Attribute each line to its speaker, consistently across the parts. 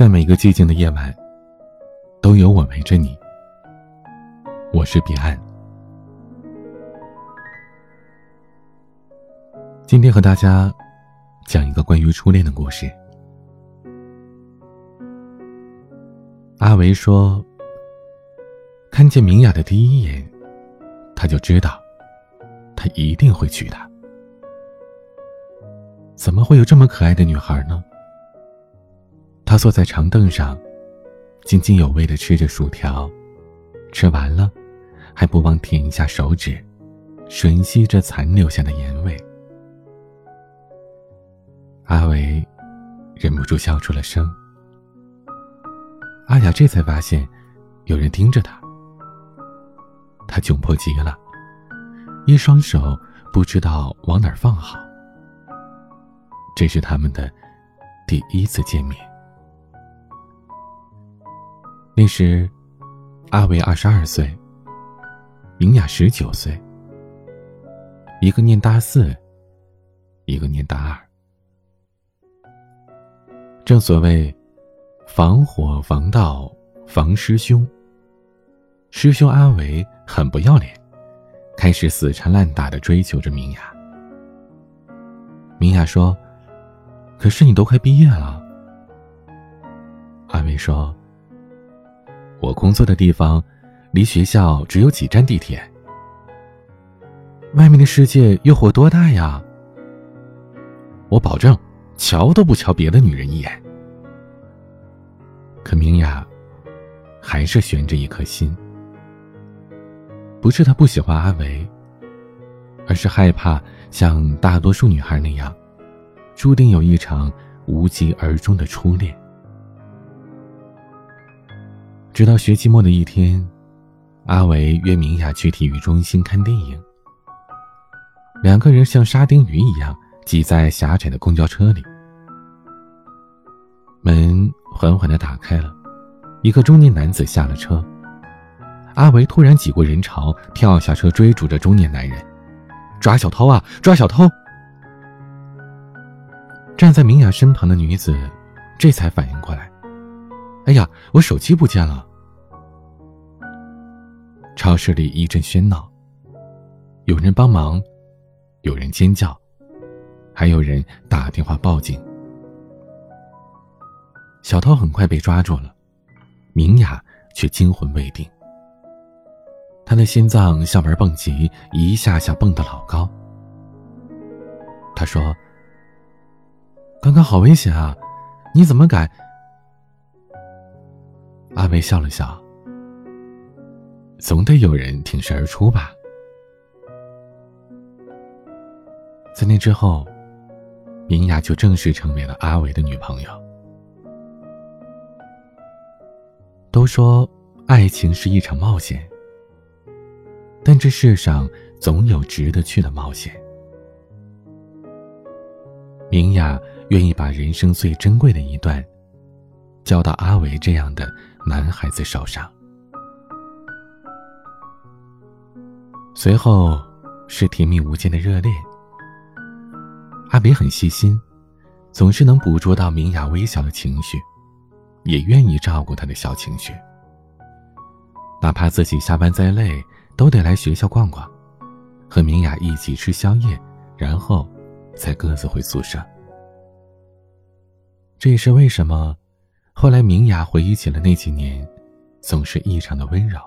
Speaker 1: 在每个寂静的夜晚，都有我陪着你。我是彼岸。今天和大家讲一个关于初恋的故事。阿维说：“看见明雅的第一眼，他就知道，他一定会娶她。怎么会有这么可爱的女孩呢？”他坐在长凳上，津津有味的吃着薯条，吃完了，还不忘舔一下手指，吮吸着残留下的盐味。阿维忍不住笑出了声。阿雅这才发现，有人盯着他。他窘迫极了，一双手不知道往哪儿放好。这是他们的第一次见面。那时，阿维二十二岁，明雅十九岁。一个念大四，一个念大二。正所谓，防火防盗防师兄。师兄阿维很不要脸，开始死缠烂打的追求着明雅。明雅说：“可是你都快毕业了。”阿维说。我工作的地方，离学校只有几站地铁。外面的世界诱惑多大呀？我保证，瞧都不瞧别的女人一眼。可明雅，还是悬着一颗心。不是她不喜欢阿维，而是害怕像大多数女孩那样，注定有一场无疾而终的初恋。直到学期末的一天，阿维约明雅去体育中心看电影。两个人像沙丁鱼一样挤在狭窄的公交车里。门缓缓的打开了，一个中年男子下了车。阿维突然挤过人潮，跳下车追逐着中年男人：“抓小偷啊！抓小偷！”站在明雅身旁的女子这才反应过来：“哎呀，我手机不见了。”超市里一阵喧闹，有人帮忙，有人尖叫，还有人打电话报警。小偷很快被抓住了，明雅却惊魂未定。他的心脏像玩蹦极，一下下蹦得老高。他说：“刚刚好危险啊，你怎么敢？”阿伟笑了笑。总得有人挺身而出吧。在那之后，明雅就正式成为了阿伟的女朋友。都说爱情是一场冒险，但这世上总有值得去的冒险。明雅愿意把人生最珍贵的一段，交到阿伟这样的男孩子手上。随后是甜蜜无间的热恋。阿北很细心，总是能捕捉到明雅微小的情绪，也愿意照顾她的小情绪。哪怕自己下班再累，都得来学校逛逛，和明雅一起吃宵夜，然后才各自回宿舍。这也是为什么，后来明雅回忆起了那几年，总是异常的温柔。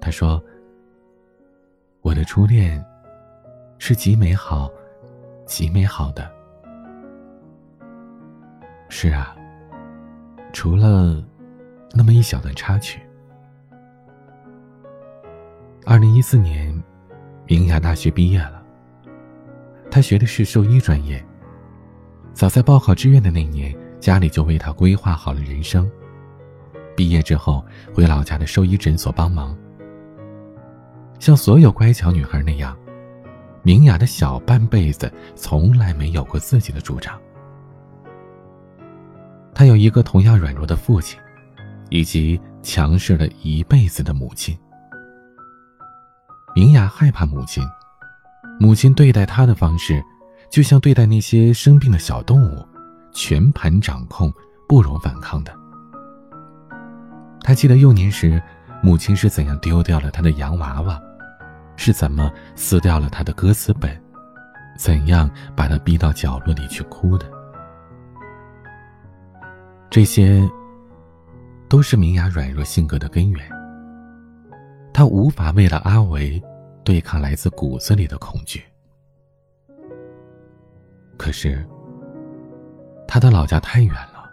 Speaker 1: 她说。我的初恋，是极美好、极美好的。是啊，除了那么一小段插曲。二零一四年，明雅大学毕业了。她学的是兽医专业。早在报考志愿的那年，家里就为她规划好了人生。毕业之后，回老家的兽医诊所帮忙。像所有乖巧女孩那样，明雅的小半辈子从来没有过自己的主张。她有一个同样软弱的父亲，以及强势了一辈子的母亲。明雅害怕母亲，母亲对待她的方式，就像对待那些生病的小动物，全盘掌控，不容反抗的。他记得幼年时，母亲是怎样丢掉了他的洋娃娃，是怎么撕掉了他的歌词本，怎样把他逼到角落里去哭的。这些，都是明雅软弱性格的根源。他无法为了阿维，对抗来自骨子里的恐惧。可是，他的老家太远了，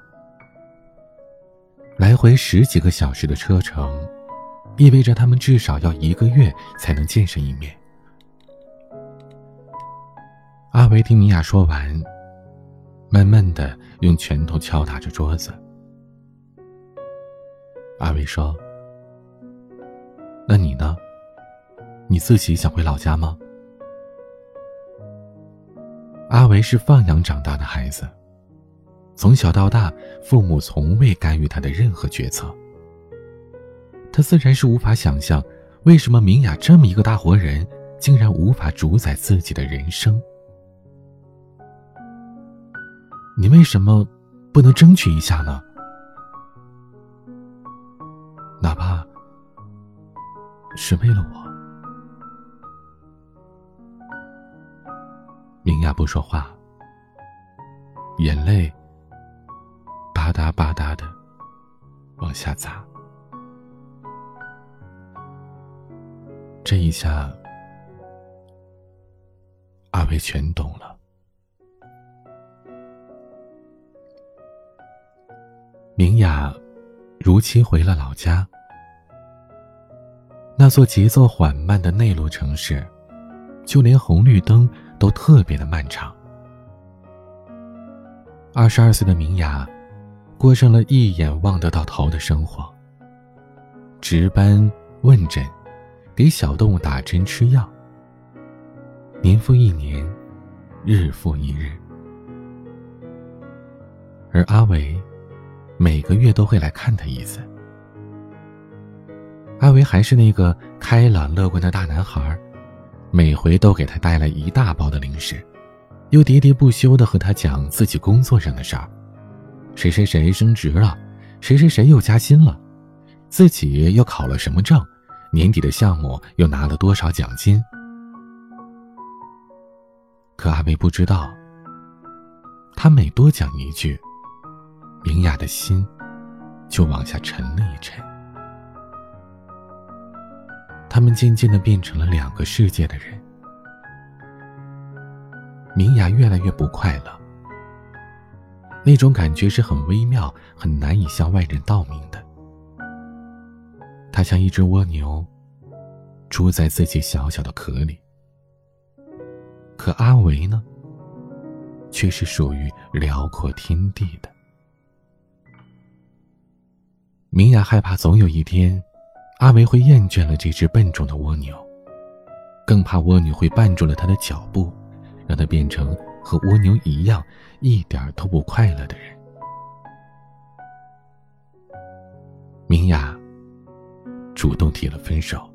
Speaker 1: 来回十几个小时的车程，意味着他们至少要一个月才能见上一面。阿维听米娅说完，闷闷的用拳头敲打着桌子。阿维说：“那你呢？你自己想回老家吗？”阿维是放养长大的孩子，从小到大，父母从未干预他的任何决策。他自然是无法想象，为什么明雅这么一个大活人，竟然无法主宰自己的人生。你为什么不能争取一下呢？哪怕是为了我。明雅不说话，眼泪吧嗒吧嗒的往下砸。这一下，阿伟全懂了。明雅如期回了老家，那座节奏缓慢的内陆城市，就连红绿灯。都特别的漫长。二十二岁的明雅，过上了一眼望得到头的生活。值班、问诊，给小动物打针吃药。年复一年，日复一日。而阿伟，每个月都会来看他一次。阿伟还是那个开朗乐观的大男孩。每回都给他带来一大包的零食，又喋喋不休的和他讲自己工作上的事儿，谁谁谁升职了，谁谁谁又加薪了，自己又考了什么证，年底的项目又拿了多少奖金。可阿梅不知道，他每多讲一句，明雅的心就往下沉了一沉。他们渐渐的变成了两个世界的人。明雅越来越不快乐，那种感觉是很微妙、很难以向外人道明的。他像一只蜗牛，住在自己小小的壳里。可阿维呢，却是属于辽阔天地的。明雅害怕总有一天。阿维会厌倦了这只笨重的蜗牛，更怕蜗牛会绊住了他的脚步，让他变成和蜗牛一样一点都不快乐的人。明雅主动提了分手，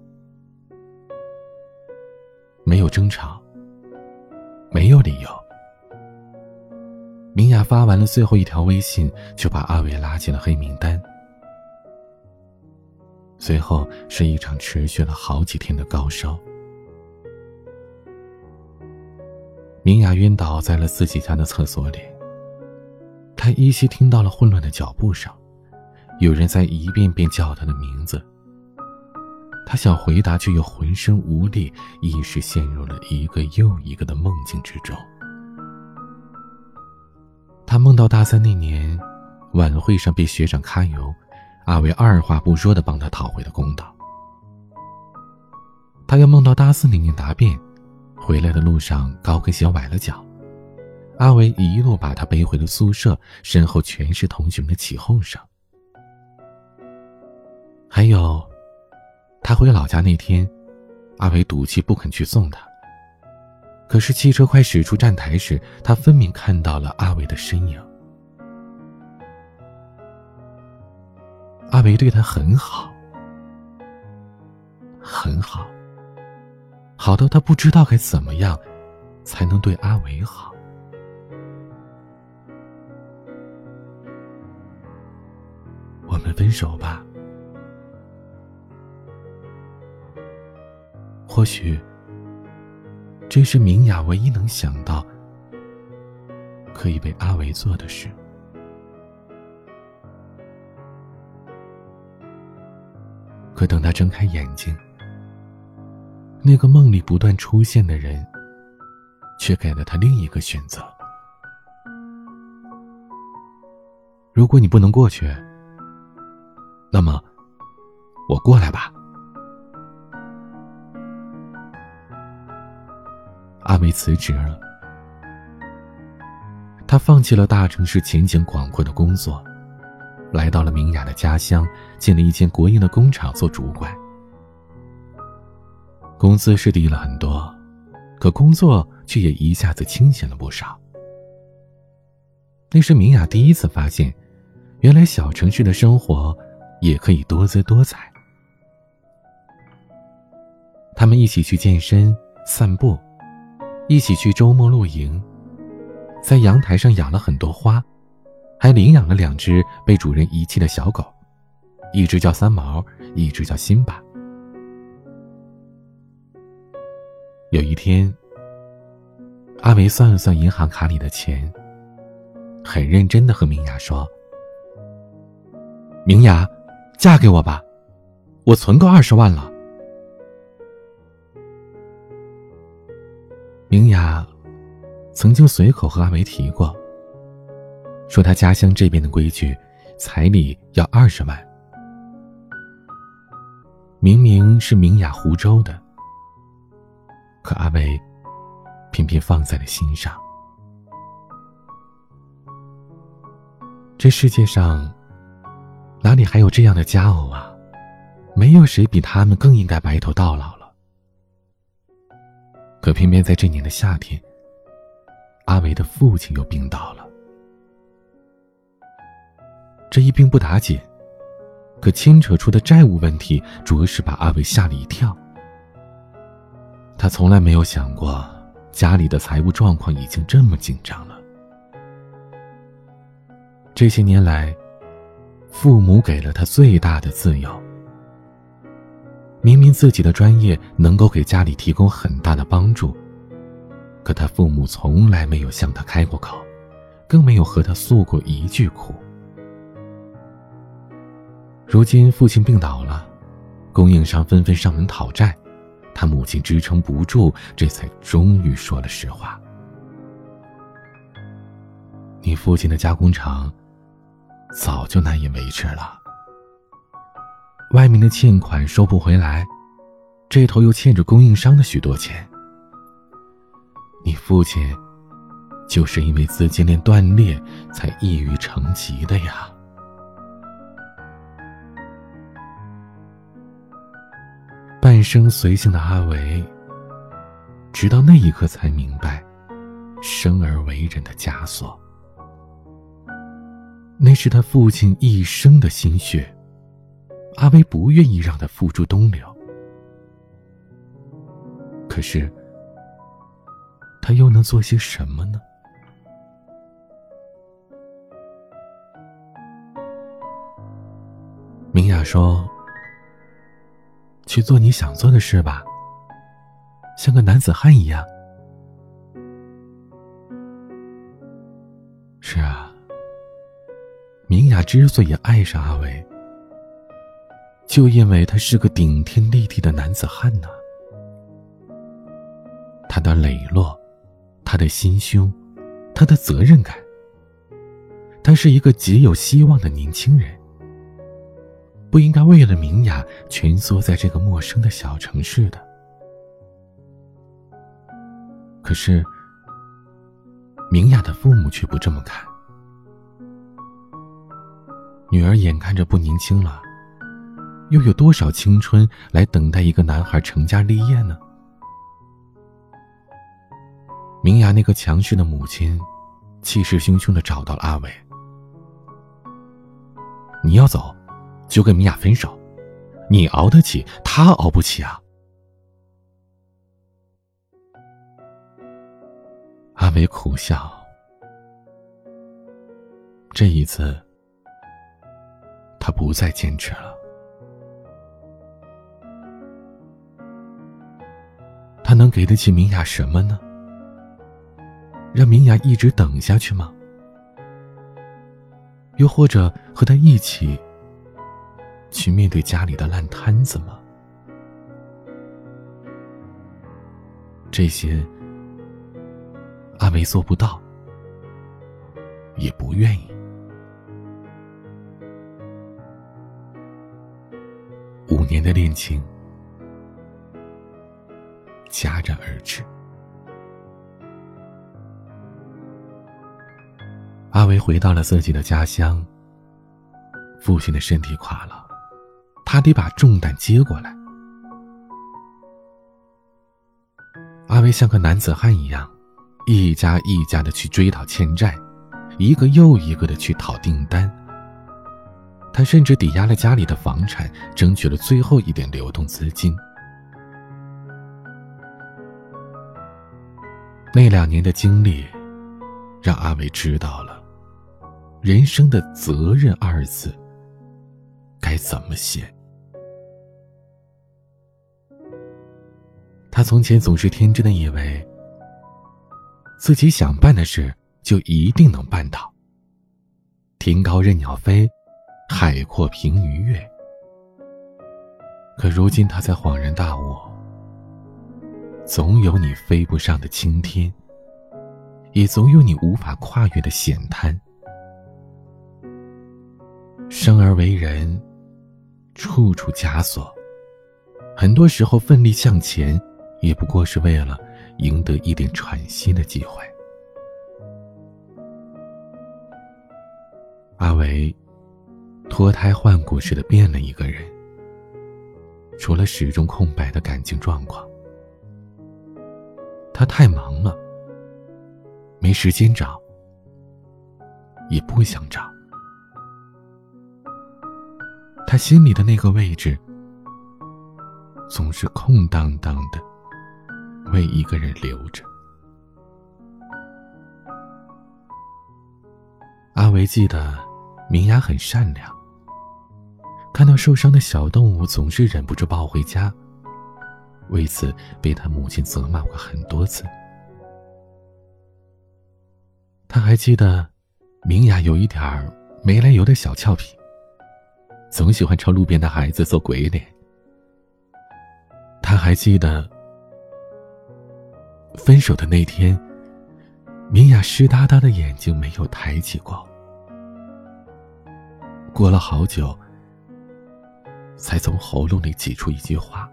Speaker 1: 没有争吵，没有理由。明雅发完了最后一条微信，就把阿伟拉进了黑名单。随后是一场持续了好几天的高烧。明雅晕倒在了自己家的厕所里。她依稀听到了混乱的脚步声，有人在一遍遍叫她的名字。她想回答，却又浑身无力，一时陷入了一个又一个的梦境之中。她梦到大三那年，晚会上被学长揩油。阿伟二话不说的帮他讨回了公道。他又梦到大四那年答辩，回来的路上高跟鞋崴了脚，阿伟一路把他背回了宿舍，身后全是同学们的起哄声。还有，他回老家那天，阿伟赌气不肯去送他。可是汽车快驶出站台时，他分明看到了阿伟的身影。阿维对他很好，很好，好到他不知道该怎么样才能对阿维好。我们分手吧。或许，这是明雅唯一能想到可以被阿伟做的事。可等他睁开眼睛，那个梦里不断出现的人，却给了他另一个选择。如果你不能过去，那么我过来吧。阿梅辞职了，他放弃了大城市前景广阔的工作。来到了明雅的家乡，进了一间国营的工厂做主管。工资是低了很多，可工作却也一下子清闲了不少。那是明雅第一次发现，原来小城市的生活也可以多姿多彩。他们一起去健身、散步，一起去周末露营，在阳台上养了很多花。还领养了两只被主人遗弃的小狗，一只叫三毛，一只叫辛巴。有一天，阿维算了算银行卡里的钱，很认真的和明雅说：“明雅，嫁给我吧，我存够二十万了。”明雅曾经随口和阿维提过。说他家乡这边的规矩，彩礼要二十万。明明是明雅湖州的，可阿伟偏偏放在了心上。这世界上哪里还有这样的佳偶啊？没有谁比他们更应该白头到老了。可偏偏在这年的夏天，阿维的父亲又病倒了。这一病不打紧，可牵扯出的债务问题，着实把阿伟吓了一跳。他从来没有想过，家里的财务状况已经这么紧张了。这些年来，父母给了他最大的自由。明明自己的专业能够给家里提供很大的帮助，可他父母从来没有向他开过口，更没有和他诉过一句苦。如今父亲病倒了，供应商纷纷上门讨债，他母亲支撑不住，这才终于说了实话：“你父亲的加工厂早就难以维持了，外面的欠款收不回来，这头又欠着供应商的许多钱。你父亲就是因为资金链断裂，才抑郁成疾的呀。”半生随性的阿维，直到那一刻才明白，生而为人的枷锁。那是他父亲一生的心血，阿维不愿意让他付诸东流。可是，他又能做些什么呢？明雅说。去做你想做的事吧，像个男子汉一样。是啊，明雅之所以爱上阿伟，就因为他是个顶天立地的男子汉呢。他的磊落，他的心胸，他的责任感，他是一个极有希望的年轻人。不应该为了明雅蜷缩在这个陌生的小城市的。可是，明雅的父母却不这么看。女儿眼看着不年轻了，又有多少青春来等待一个男孩成家立业呢？明雅那个强势的母亲，气势汹汹的找到了阿伟：“你要走？”就跟米娅分手，你熬得起，他熬不起啊！阿伟苦笑，这一次，他不再坚持了。他能给得起明雅什么呢？让明雅一直等下去吗？又或者和他一起去面对家里的烂摊子吗？这些阿维做不到，也不愿意。五年的恋情戛然而止。阿维回到了自己的家乡。父亲的身体垮了，他得把重担接过来。阿伟像个男子汉一样，一家一家的去追讨欠债，一个又一个的去讨订单。他甚至抵押了家里的房产，争取了最后一点流动资金。那两年的经历，让阿伟知道了人生的责任二字该怎么写。他从前总是天真的以为，自己想办的事就一定能办到。天高任鸟飞，海阔凭鱼跃。可如今他才恍然大悟，总有你飞不上的青天，也总有你无法跨越的险滩。生而为人，处处枷锁，很多时候奋力向前。也不过是为了赢得一点喘息的机会。阿维脱胎换骨似的变了一个人，除了始终空白的感情状况，他太忙了，没时间找，也不想找。他心里的那个位置，总是空荡荡的。为一个人留着。阿维记得，明雅很善良。看到受伤的小动物，总是忍不住抱回家。为此，被他母亲责骂过很多次。他还记得，明雅有一点儿没来由的小俏皮，总喜欢朝路边的孩子做鬼脸。他还记得。分手的那天，明雅湿哒哒的眼睛没有抬起过。过了好久，才从喉咙里挤出一句话：“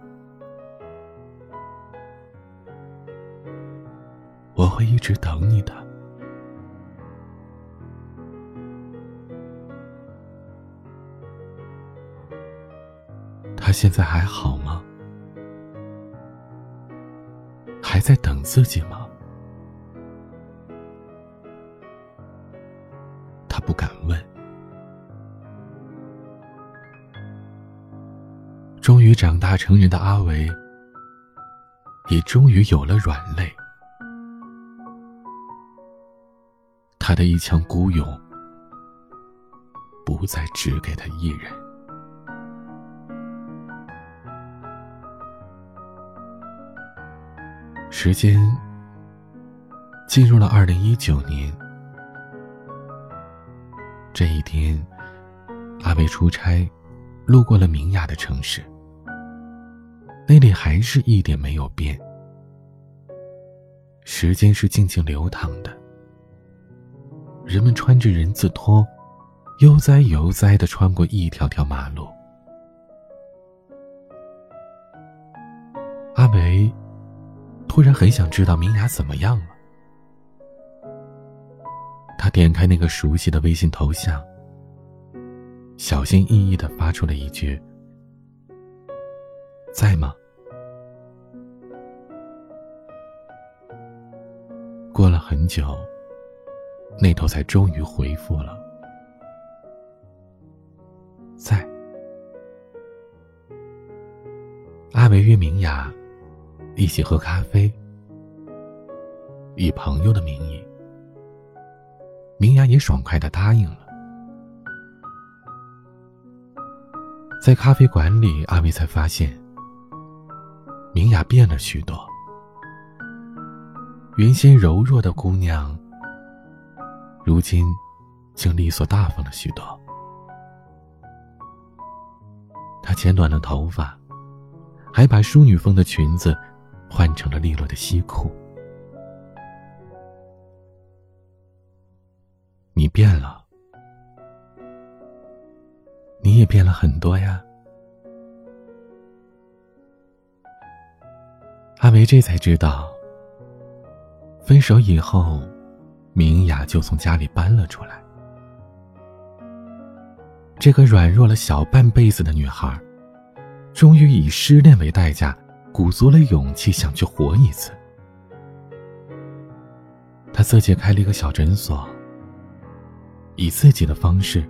Speaker 1: 我会一直等你的。”他现在还好吗？还在等自己吗？他不敢问。终于长大成人的阿维，也终于有了软肋。他的一腔孤勇，不再只给他一人。时间进入了二零一九年，这一天，阿伟出差，路过了明雅的城市。那里还是一点没有变，时间是静静流淌的，人们穿着人字拖，悠哉悠哉的穿过一条条马路。阿伟。突然很想知道明雅怎么样了。他点开那个熟悉的微信头像，小心翼翼的发出了一句：“在吗？”过了很久，那头才终于回复了：“在。”阿维约明雅。一起喝咖啡，以朋友的名义，明雅也爽快的答应了。在咖啡馆里，阿威才发现，明雅变了许多。原先柔弱的姑娘，如今竟利索大方了许多。她剪短了头发，还把淑女风的裙子换成了利落的西裤。你变了，你也变了很多呀。阿梅这才知道。分手以后，明雅就从家里搬了出来。这个软弱了小半辈子的女孩，终于以失恋为代价，鼓足了勇气想去活一次。他自己开了一个小诊所，以自己的方式，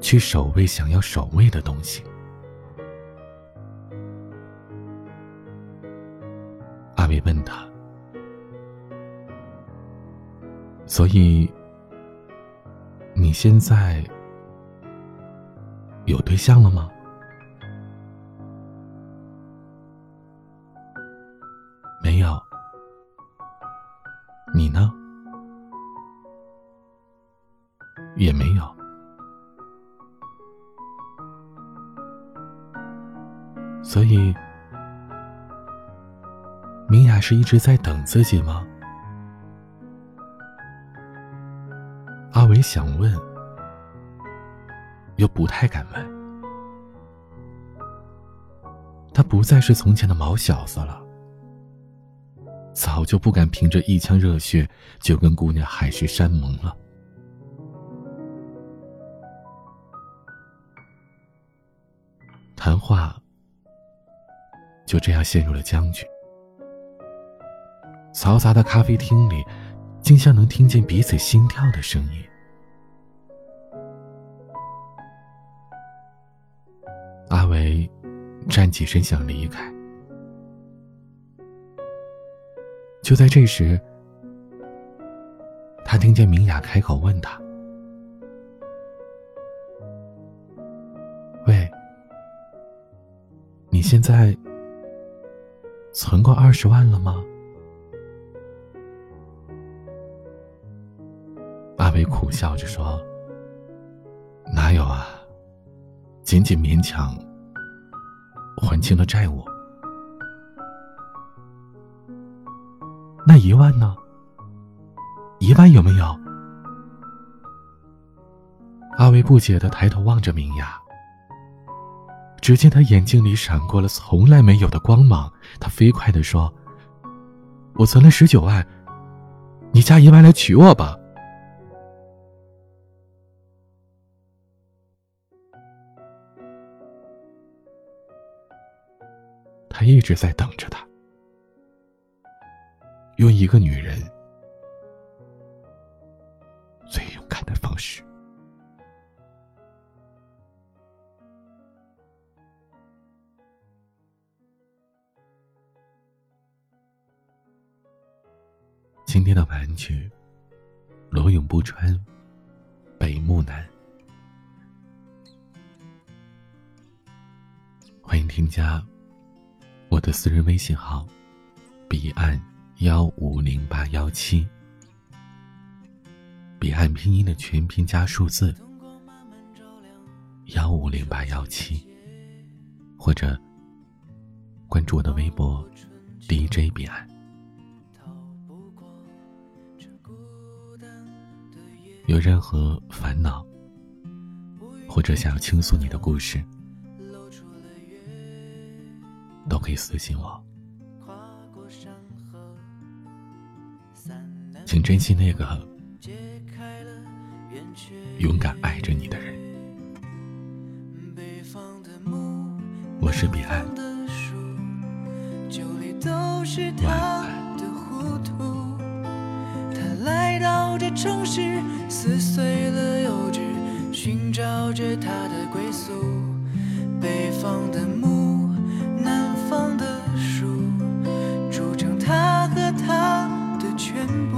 Speaker 1: 去守卫想要守卫的东西。阿伟问他。所以，你现在有对象了吗？明雅是一直在等自己吗？阿伟想问，又不太敢问。他不再是从前的毛小子了，早就不敢凭着一腔热血就跟姑娘海誓山盟了。谈话就这样陷入了僵局。嘈杂的咖啡厅里。竟像能听见彼此心跳的声音。阿维站起身想离开，就在这时，他听见明雅开口问他：“喂，你现在存够二十万了吗？”阿伟苦笑着说：“哪有啊，仅仅勉强还清了债务。那一万呢？一万有没有？”阿伟不解的抬头望着明雅，只见他眼睛里闪过了从来没有的光芒。他飞快的说：“我存了十九万，你加一万来娶我吧。”他一直在等着他，用一个女人最勇敢的方式。今天的晚安曲，罗永不穿，北木南。欢迎添加。我的私人微信号：彼岸幺五零八幺七，彼岸拼音的全拼加数字幺五零八幺七，或者关注我的微博 DJ 彼岸。有任何烦恼，或者想要倾诉你的故事。都可以私信我，请珍惜那个勇敢爱着你的人。我是彼岸，晚安。他来